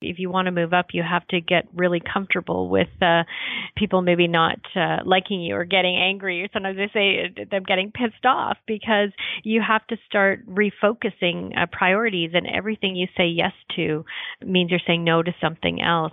if you want to move up, you have to get really comfortable with uh, people maybe not uh, liking you or getting angry. Sometimes they say them getting pissed off because you have to start refocusing uh, priorities, and everything you say yes to means you're saying no to something else.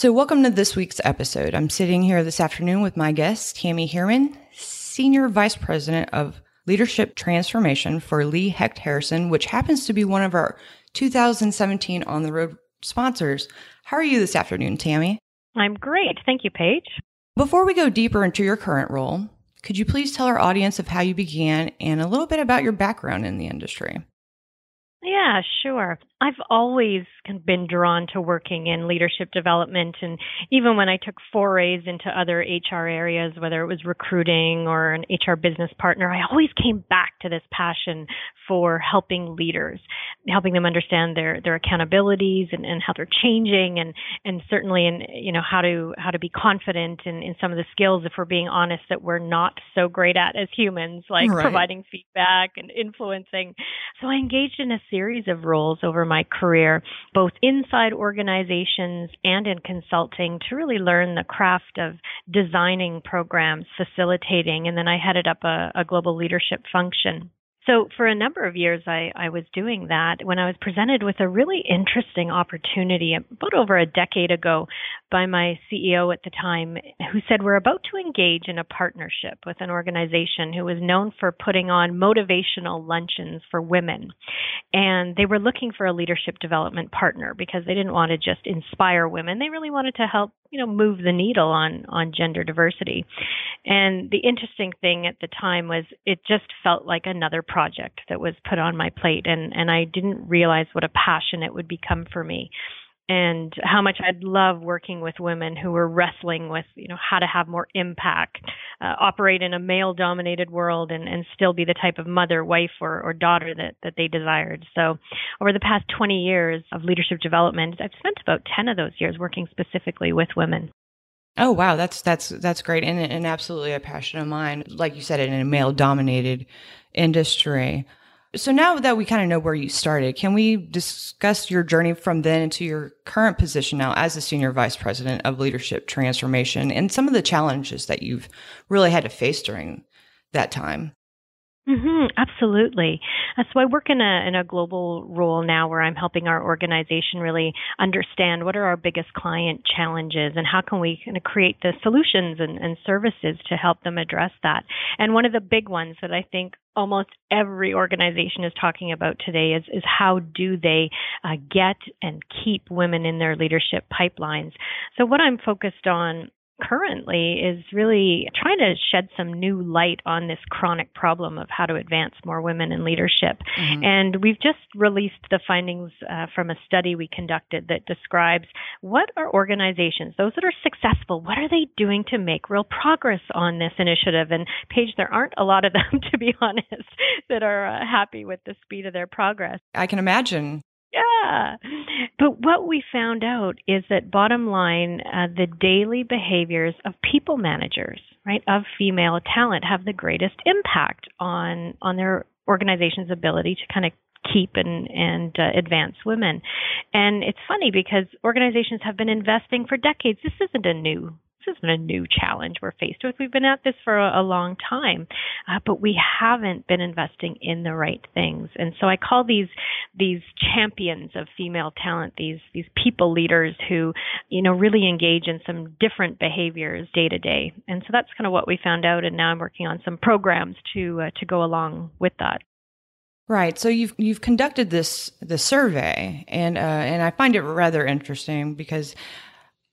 So, welcome to this week's episode. I'm sitting here this afternoon with my guest, Tammy Heermann, Senior Vice President of Leadership Transformation for Lee Hecht Harrison, which happens to be one of our 2017 On the Road sponsors. How are you this afternoon, Tammy? I'm great. Thank you, Paige. Before we go deeper into your current role, could you please tell our audience of how you began and a little bit about your background in the industry? Yeah, sure. I've always been drawn to working in leadership development. And even when I took forays into other HR areas, whether it was recruiting or an HR business partner, I always came back to this passion for helping leaders, helping them understand their, their accountabilities and, and how they're changing and, and certainly in, you know, how to, how to be confident in, in some of the skills, if we're being honest, that we're not so great at as humans, like right. providing feedback and influencing. So I engaged in a series of roles over my career, both inside organizations and in consulting, to really learn the craft of designing programs, facilitating, and then I headed up a, a global leadership function. So, for a number of years, I, I was doing that when I was presented with a really interesting opportunity about over a decade ago by my CEO at the time, who said, We're about to engage in a partnership with an organization who was known for putting on motivational luncheons for women. And they were looking for a leadership development partner because they didn't want to just inspire women. They really wanted to help, you know, move the needle on, on gender diversity. And the interesting thing at the time was it just felt like another project that was put on my plate. And, and I didn't realize what a passion it would become for me and how much I'd love working with women who were wrestling with, you know, how to have more impact, uh, operate in a male dominated world and, and still be the type of mother, wife, or, or daughter that, that they desired. So over the past 20 years of leadership development, I've spent about 10 of those years working specifically with women. Oh wow, that's that's that's great, and and absolutely a passion of mine. Like you said, in a male dominated industry. So now that we kind of know where you started, can we discuss your journey from then into your current position now as the senior vice president of leadership transformation and some of the challenges that you've really had to face during that time? Mm-hmm, absolutely. Uh, so I work in a in a global role now where I'm helping our organization really understand what are our biggest client challenges and how can we kind of create the solutions and, and services to help them address that. And one of the big ones that I think almost every organization is talking about today is, is how do they uh, get and keep women in their leadership pipelines. So what I'm focused on currently is really trying to shed some new light on this chronic problem of how to advance more women in leadership. Mm-hmm. And we've just released the findings uh, from a study we conducted that describes what are organizations, those that are successful, what are they doing to make real progress on this initiative? And Paige, there aren't a lot of them, to be honest, that are uh, happy with the speed of their progress. I can imagine. Yeah. But what we found out is that bottom line, uh, the daily behaviors of people managers, right, of female talent have the greatest impact on on their organization's ability to kind of keep and and uh, advance women. And it's funny because organizations have been investing for decades. This isn't a new this isn't a new challenge we're faced with. We've been at this for a, a long time, uh, but we haven't been investing in the right things. And so I call these these champions of female talent, these these people leaders who, you know, really engage in some different behaviors day to day. And so that's kind of what we found out. And now I'm working on some programs to uh, to go along with that. Right. So you've you've conducted this the survey, and uh, and I find it rather interesting because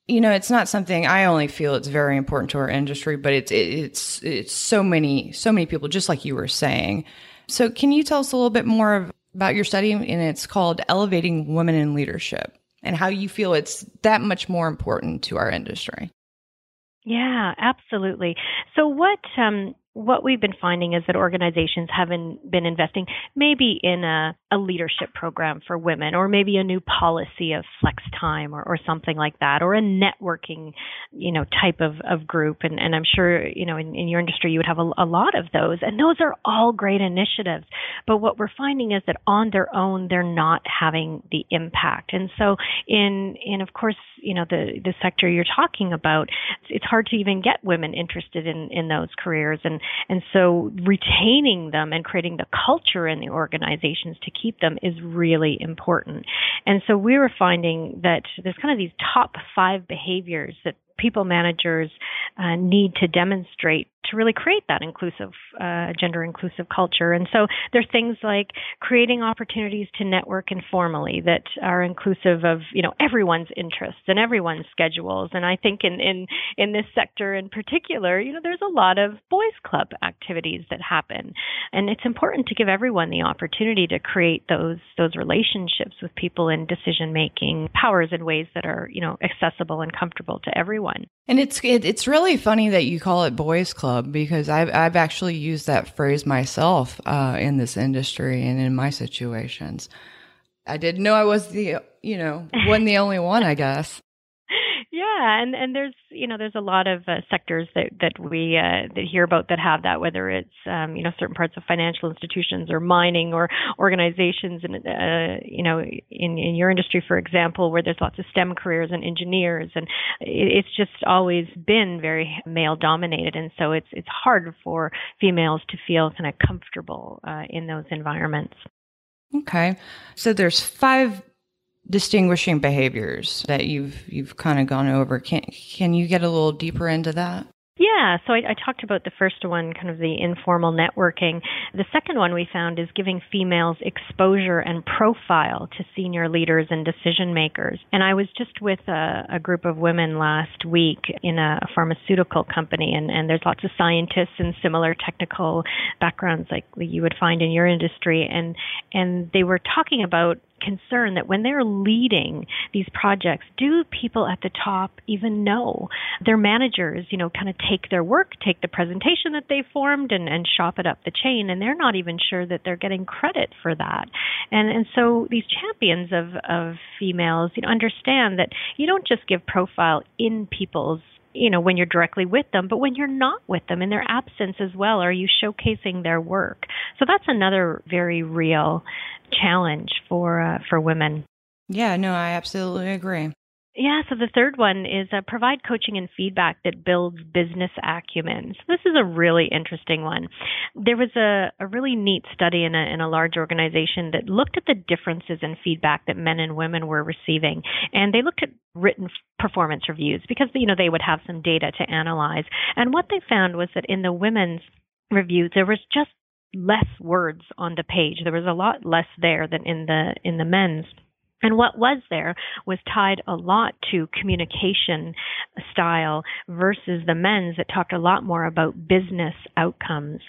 you know, it's not something I only feel it's very important to our industry, but it's it's it's so many so many people, just like you were saying. So, can you tell us a little bit more about your study? And it's called Elevating Women in Leadership, and how you feel it's that much more important to our industry. Yeah, absolutely. So, what um, what we've been finding is that organizations haven't been investing maybe in a, a, leadership program for women or maybe a new policy of flex time or, or something like that or a networking you know type of, of group. And, and i'm sure you know in, in your industry you would have a, a lot of those. And those are all great initiatives. But what we're finding is that on their own they're not having the impact. And so in in of course you know the the sector you're talking about it's hard to even get women interested in in those careers. And and so retaining them and creating the culture in the organizations to keep them is really important. And so we were finding that there's kind of these top five behaviors that people managers uh, need to demonstrate to really create that inclusive, uh, gender inclusive culture. And so there are things like creating opportunities to network informally that are inclusive of, you know, everyone's interests and everyone's schedules. And I think in, in, in this sector in particular, you know, there's a lot of boys club activities that happen. And it's important to give everyone the opportunity to create those, those relationships with people in decision making powers in ways that are, you know, accessible and comfortable to everyone. And it's, it, it's really funny that you call it boys club club because I've, I've actually used that phrase myself uh, in this industry and in my situations. I didn't know I was the, you know, wasn't the only one, I guess. Yeah, and and there's you know there's a lot of uh, sectors that that we uh, that hear about that have that, whether it's um, you know certain parts of financial institutions or mining or organizations, and uh, you know in in your industry, for example, where there's lots of STEM careers and engineers, and it's just always been very male dominated, and so it's it's hard for females to feel kind of comfortable uh, in those environments. Okay, so there's five distinguishing behaviors that you've you've kind of gone over. Can can you get a little deeper into that? Yeah, so I, I, talked about the first one, kind of the informal networking. The second one we found is giving females exposure and profile to senior leaders and decision makers. And I was just with a, a group of women last week in a, a pharmaceutical company, and, and there's lots of scientists and similar technical backgrounds like you would find in your industry, and and they were talking about concern that when they're leading these projects, do people at the top even know? Their managers, you know, kind of take their work, take the presentation that they formed and, and shop it up the chain, and they're not even sure that they're getting credit for that. And and so these champions of, of females, you know, understand that you don't just give profile in people's you know when you're directly with them but when you're not with them in their absence as well are you showcasing their work? So that's another very real challenge for uh, for women. Yeah no i absolutely agree yeah, so the third one is uh, provide coaching and feedback that builds business acumen. So this is a really interesting one. There was a, a really neat study in a, in a large organization that looked at the differences in feedback that men and women were receiving, and they looked at written performance reviews because you know they would have some data to analyze. And what they found was that in the women's reviews there was just less words on the page. There was a lot less there than in the in the men's. And what was there was tied a lot to communication style versus the men's that talked a lot more about business outcomes.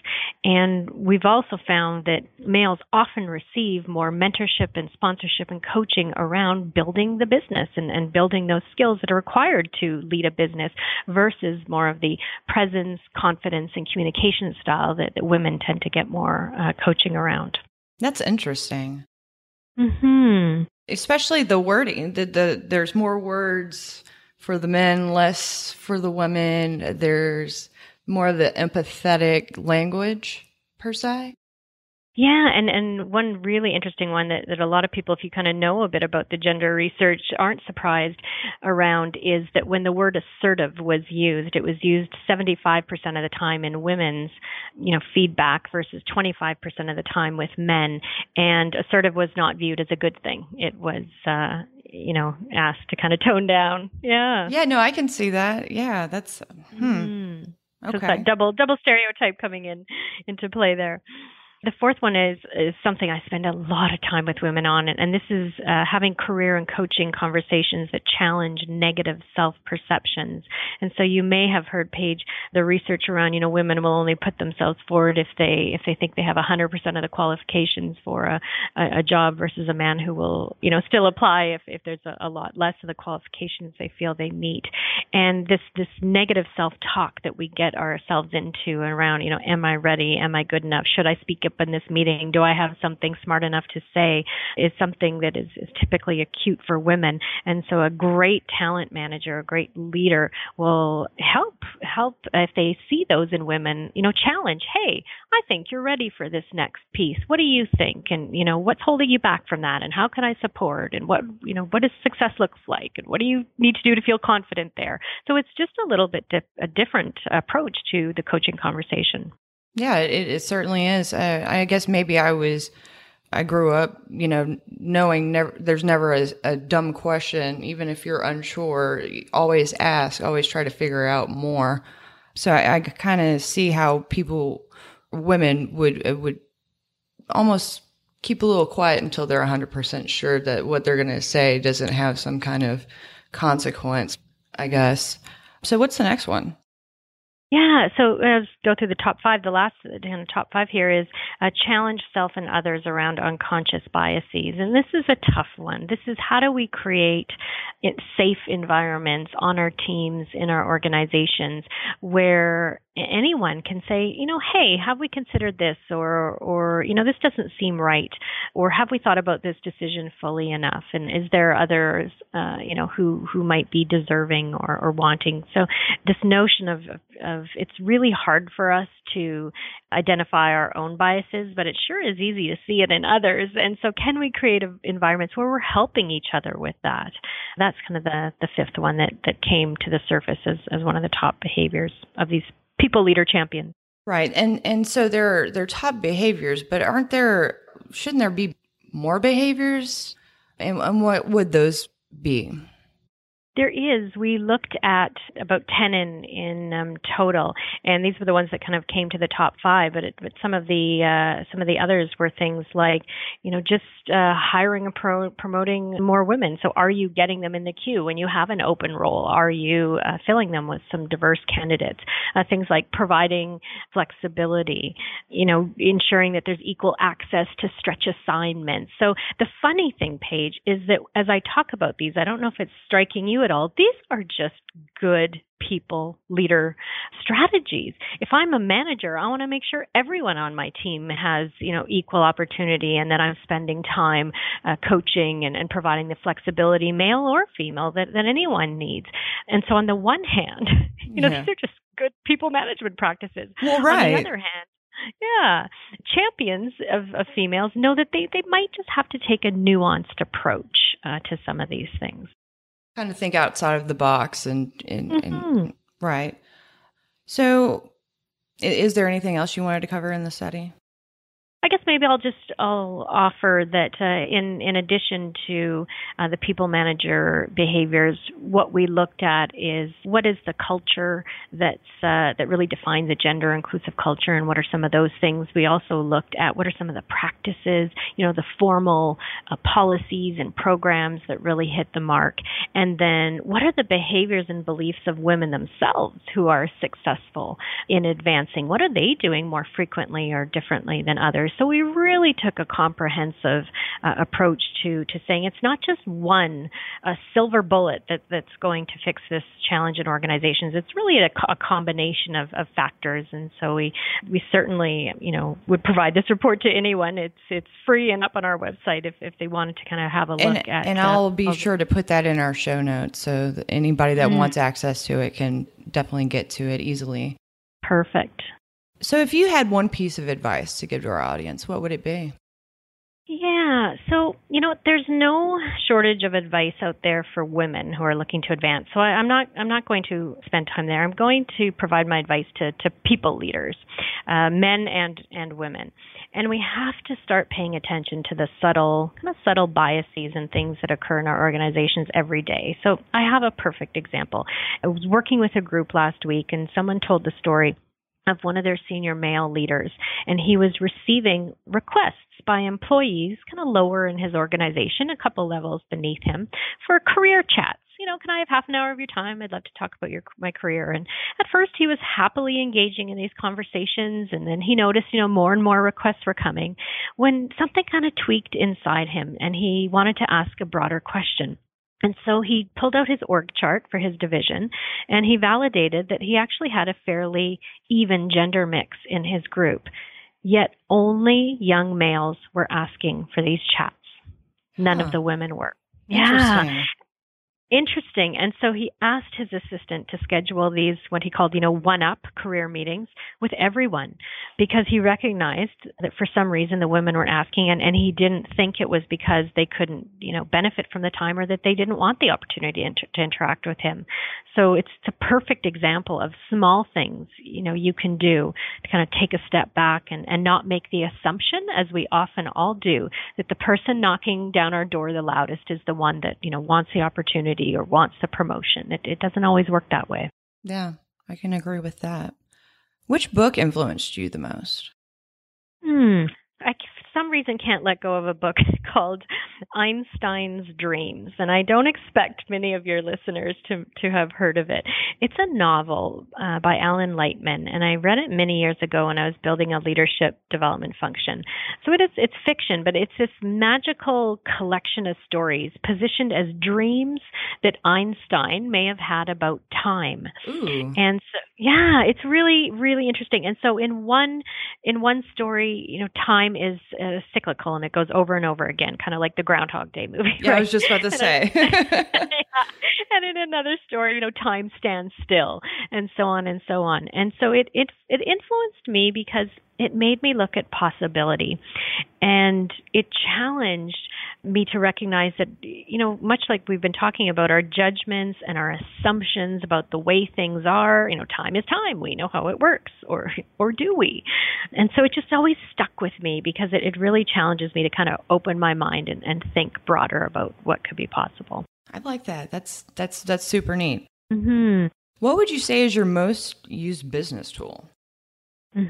And we've also found that males often receive more mentorship and sponsorship and coaching around building the business and, and building those skills that are required to lead a business versus more of the presence, confidence, and communication style that, that women tend to get more uh, coaching around. That's interesting. Hmm especially the wording. The, the there's more words for the men, less for the women. There's more of the empathetic language per se. Yeah, and and one really interesting one that, that a lot of people, if you kind of know a bit about the gender research, aren't surprised around is that when the word assertive was used, it was used 75% of the time in women's, you know, feedback versus 25% of the time with men, and assertive was not viewed as a good thing. It was, uh, you know, asked to kind of tone down. Yeah. Yeah. No, I can see that. Yeah, that's hmm. Mm. Okay. So that double double stereotype coming in into play there. The fourth one is, is something I spend a lot of time with women on, and, and this is uh, having career and coaching conversations that challenge negative self perceptions. And so you may have heard, Paige, the research around, you know, women will only put themselves forward if they if they think they have 100% of the qualifications for a, a, a job versus a man who will, you know, still apply if, if there's a, a lot less of the qualifications they feel they meet. And this this negative self talk that we get ourselves into around, you know, am I ready? Am I good enough? Should I speak in this meeting? Do I have something smart enough to say? Is something that is, is typically acute for women. And so a great talent manager, a great leader will help help if they see those in women, you know, challenge, hey, I think you're ready for this next piece. What do you think? And, you know, what's holding you back from that? And how can I support? And what, you know, what does success looks like? And what do you need to do to feel confident there? So it's just a little bit a different approach to the coaching conversation. Yeah, it, it certainly is. Uh, I guess maybe I was, I grew up, you know, knowing never, there's never a, a dumb question, even if you're unsure. Always ask. Always try to figure out more. So I, I kind of see how people, women would would almost keep a little quiet until they're 100% sure that what they're going to say doesn't have some kind of consequence, I guess. So what's the next one? Yeah, so let's go through the top five. The last the top five here is uh, challenge self and others around unconscious biases. And this is a tough one. This is how do we create safe environments on our teams, in our organizations, where anyone can say, you know, hey, have we considered this, or, or you know, this doesn't seem right, or have we thought about this decision fully enough, and is there others, uh, you know, who who might be deserving or, or wanting? So this notion of, of it's really hard for us to identify our own biases, but it sure is easy to see it in others. And so, can we create environments where we're helping each other with that? That's kind of the the fifth one that that came to the surface as as one of the top behaviors of these people leader champions. Right. And and so they're they're top behaviors, but aren't there shouldn't there be more behaviors? And, and what would those be? There is. We looked at about 10 in, in um, total, and these were the ones that kind of came to the top five. But, it, but some of the uh, some of the others were things like, you know, just uh, hiring and pro- promoting more women. So, are you getting them in the queue when you have an open role? Are you uh, filling them with some diverse candidates? Uh, things like providing flexibility, you know, ensuring that there's equal access to stretch assignments. So, the funny thing, Paige, is that as I talk about these, I don't know if it's striking you at all. These are just good people leader strategies. If I'm a manager, I want to make sure everyone on my team has, you know, equal opportunity and that I'm spending time uh, coaching and, and providing the flexibility, male or female, that, that anyone needs. And so on the one hand, you know, yeah. these are just good people management practices. Well, right. On the other hand, yeah. Champions of, of, females know that they, they might just have to take a nuanced approach uh, to some of these things kind of think outside of the box and, and, mm-hmm. and right. So, is there anything else you wanted to cover in the study? I guess maybe I'll just I'll offer that uh, in in addition to uh, the people manager behaviors, what we looked at is what is the culture that's uh, that really defines a gender inclusive culture, and what are some of those things. We also looked at what are some of the practices, you know, the formal uh, policies and programs that really hit the mark, and then what are the behaviors and beliefs of women themselves who are successful in advancing. What are they doing more frequently or differently than others? So we really took a comprehensive uh, approach to to saying it's not just one a silver bullet that that's going to fix this challenge in organizations. It's really a, a combination of, of factors, and so we we certainly you know would provide this report to anyone. It's it's free and up on our website if if they wanted to kind of have a look and, at. And I'll be sure to put that in our show notes so that anybody that mm-hmm. wants access to it can definitely get to it easily. Perfect. So, if you had one piece of advice to give to our audience, what would it be? Yeah, so you know, there's no shortage of advice out there for women who are looking to advance. So I, am not I'm not going to spend time there. I'm going to provide my advice to to people leaders, uh, men and and women, and we have to start paying attention to the subtle kind of subtle biases and things that occur in our organizations every day. So I have a perfect example. I was working with a group last week, and someone told the story of one of their senior male leaders, and he was receiving requests by employees kind of lower in his organization, a couple levels beneath him, for career chats. You know, can I have half an hour of your time? I'd love to talk about your my career. And at first, he was happily engaging in these conversations, and then he noticed, you know, more and more requests were coming. When something kind of tweaked inside him, and he wanted to ask a broader question. And so he pulled out his org chart for his division and he validated that he actually had a fairly even gender mix in his group. Yet only young males were asking for these chats. None huh. of the women were. Yeah interesting. And so he asked his assistant to schedule these, what he called, you know, one up career meetings with everyone because he recognized that for some reason the women weren't asking and, and he didn't think it was because they couldn't, you know, benefit from the time or that they didn't want the opportunity to, to interact with him. So it's, it's a perfect example of small things, you know, you can do to kind of take a step back and, and not make the assumption, as we often all do, that the person knocking down our door the loudest is the one that, you know, wants the opportunity opportunity or wants the promotion. It, it doesn't always work that way. Yeah, I can agree with that. Which book influenced you the most? Hmm. I some reason can't let go of a book called Einstein's Dreams, and I don't expect many of your listeners to to have heard of it. It's a novel uh, by Alan Lightman, and I read it many years ago when I was building a leadership development function. So it is it's fiction, but it's this magical collection of stories positioned as dreams that Einstein may have had about time. Ooh. And so yeah, it's really really interesting. And so in one in one story, you know, time is uh, cyclical and it goes over and over again, kind of like the Groundhog Day movie. Yeah, right? I was just about to say. And in another story, you know, time stands still, and so on and so on. And so it it it influenced me because it made me look at possibility, and it challenged me to recognize that, you know, much like we've been talking about our judgments and our assumptions about the way things are, you know, time is time. We know how it works, or or do we? And so it just always stuck with me because it, it really challenges me to kind of open my mind and, and think broader about what could be possible. I like that. That's that's that's super neat. hmm What would you say is your most used business tool?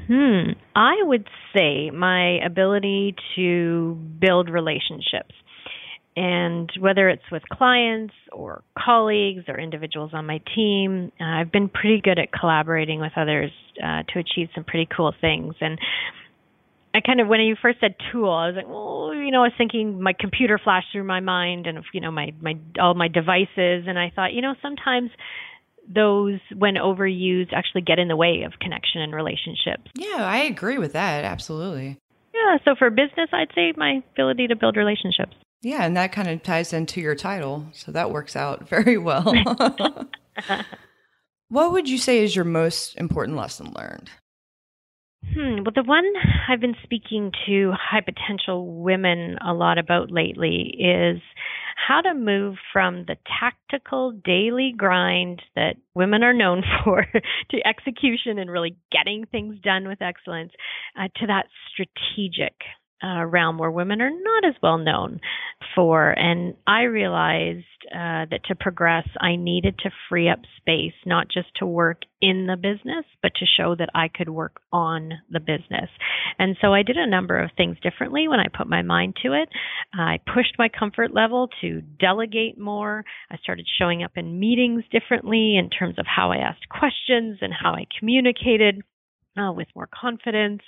Hmm. I would say my ability to build relationships. And whether it's with clients or colleagues or individuals on my team, uh, I've been pretty good at collaborating with others uh, to achieve some pretty cool things. And I kind of when you first said tool, I was like, well, you know, I was thinking my computer flashed through my mind and you know my my all my devices, and I thought, you know, sometimes those, when overused, actually get in the way of connection and relationships. Yeah, I agree with that. Absolutely. Yeah. So for business, I'd say my ability to build relationships. Yeah. And that kind of ties into your title. So that works out very well. what would you say is your most important lesson learned? Hmm. Well, the one I've been speaking to high potential women a lot about lately is how to move from the tactical daily grind that women are known for to execution and really getting things done with excellence uh, to that strategic uh, realm where women are not as well known for. And I realized uh, that to progress, I needed to free up space, not just to work in the business, but to show that I could work on the business. And so I did a number of things differently when I put my mind to it. I pushed my comfort level to delegate more. I started showing up in meetings differently in terms of how I asked questions and how I communicated uh, with more confidence.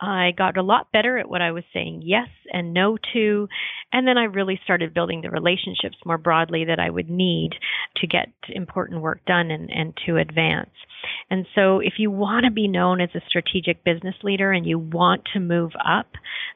I got a lot better at what I was saying yes and no to. And then I really started building the relationships more broadly that I would need to get important work done and, and to advance. And so if you want to be known as a strategic business leader and you want to move up,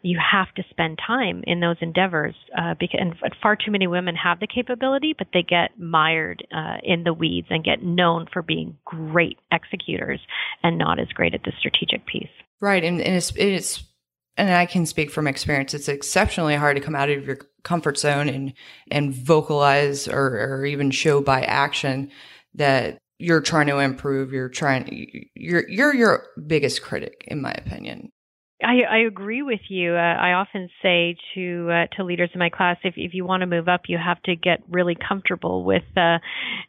you have to spend time in those endeavors. Uh, because, and far too many women have the capability, but they get mired uh, in the weeds and get known for being great executors and not as great at the strategic piece. Right. And, and it's, it's, and I can speak from experience, it's exceptionally hard to come out of your comfort zone and, and vocalize or, or even show by action that you're trying to improve you're trying you're you're your biggest critic in my opinion I, I agree with you. Uh, I often say to uh, to leaders in my class, if if you want to move up, you have to get really comfortable with uh,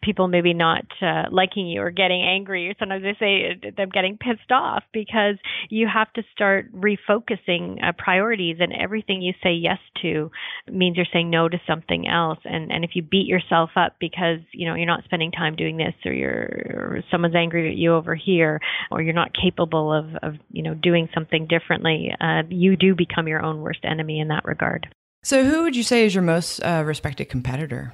people maybe not uh, liking you or getting angry, sometimes they say them getting pissed off because you have to start refocusing uh, priorities, and everything you say yes to means you're saying no to something else. And and if you beat yourself up because you know you're not spending time doing this, or you're or someone's angry at you over here, or you're not capable of of you know doing something different differently, uh, you do become your own worst enemy in that regard. So, who would you say is your most uh, respected competitor?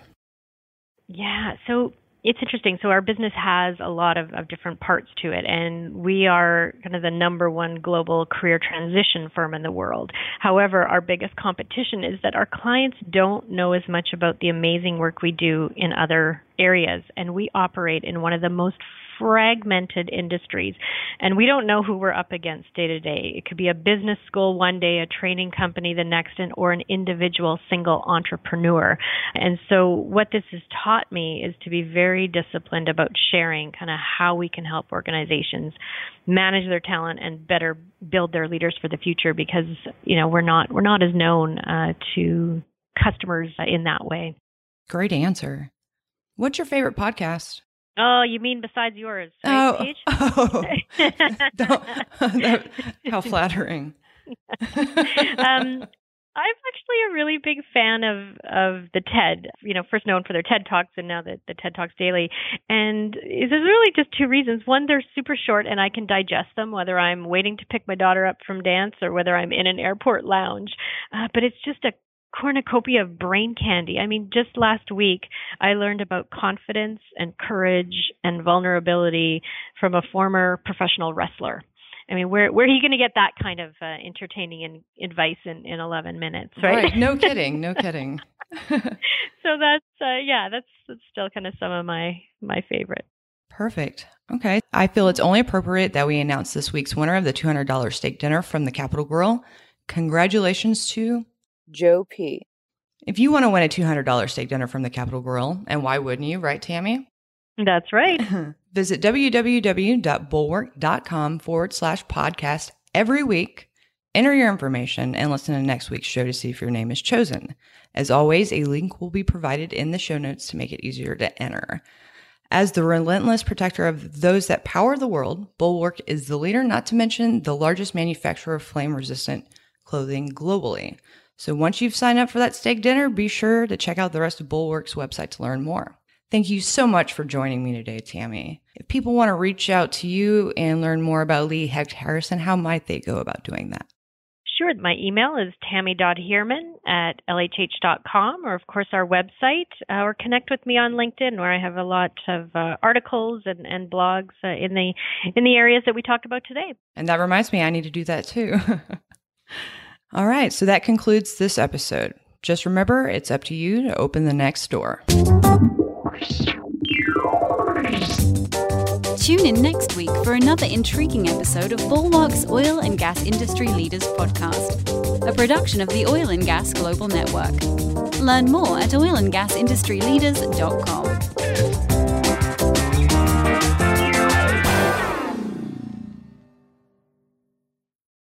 Yeah, so it's interesting. So our business has a lot of, of different parts to it, and we are kind of the number one global career transition firm in the world. However, our biggest competition is that our clients don't know as much about the amazing work we do in other areas, and we operate in one of the most fragmented industries. And we don't know who we're up against day to day. It could be a business school one day, a training company the next, and, or an individual single entrepreneur. And so, what this has taught me is to be very disciplined about sharing kind of how we can help organizations manage their talent and better build their leaders for the future because you know we're not we're not as known uh, to customers in that way. Great answer. What's your favorite podcast? Oh, you mean besides yours? Right, oh, oh. how flattering. um, I'm actually a really big fan of of the TED. You know, first known for their TED Talks and now the, the TED Talks Daily. And there's really just two reasons. One, they're super short and I can digest them, whether I'm waiting to pick my daughter up from dance or whether I'm in an airport lounge. Uh, but it's just a cornucopia of brain candy. I mean, just last week, I learned about confidence and courage and vulnerability from a former professional wrestler. I mean, where where are you going to get that kind of uh, entertaining in, advice in, in 11 minutes, right? right. No kidding. No kidding. so that's uh, yeah, that's, that's still kind of some of my my favorite. Perfect. Okay. I feel it's only appropriate that we announce this week's winner of the $200 steak dinner from the Capital Grille. Congratulations to Joe P. If you want to win a $200 steak dinner from the Capital Grille, and why wouldn't you, right, Tammy? That's right. Visit www.bulwark.com forward slash podcast every week. Enter your information and listen to next week's show to see if your name is chosen. As always, a link will be provided in the show notes to make it easier to enter. As the relentless protector of those that power the world, Bulwark is the leader, not to mention the largest manufacturer of flame resistant clothing globally. So once you've signed up for that steak dinner, be sure to check out the rest of Bulwark's website to learn more. Thank you so much for joining me today, Tammy. If people want to reach out to you and learn more about Lee Hecht Harrison, how might they go about doing that? Sure. My email is tammy.heermann at lhh.com, or of course our website, uh, or connect with me on LinkedIn, where I have a lot of uh, articles and, and blogs uh, in the in the areas that we talked about today. And that reminds me, I need to do that too. All right, so that concludes this episode. Just remember, it's up to you to open the next door. Tune in next week for another intriguing episode of Bulwark's Oil and Gas Industry Leaders Podcast, a production of the Oil and Gas Global Network. Learn more at oilandgasindustryleaders.com.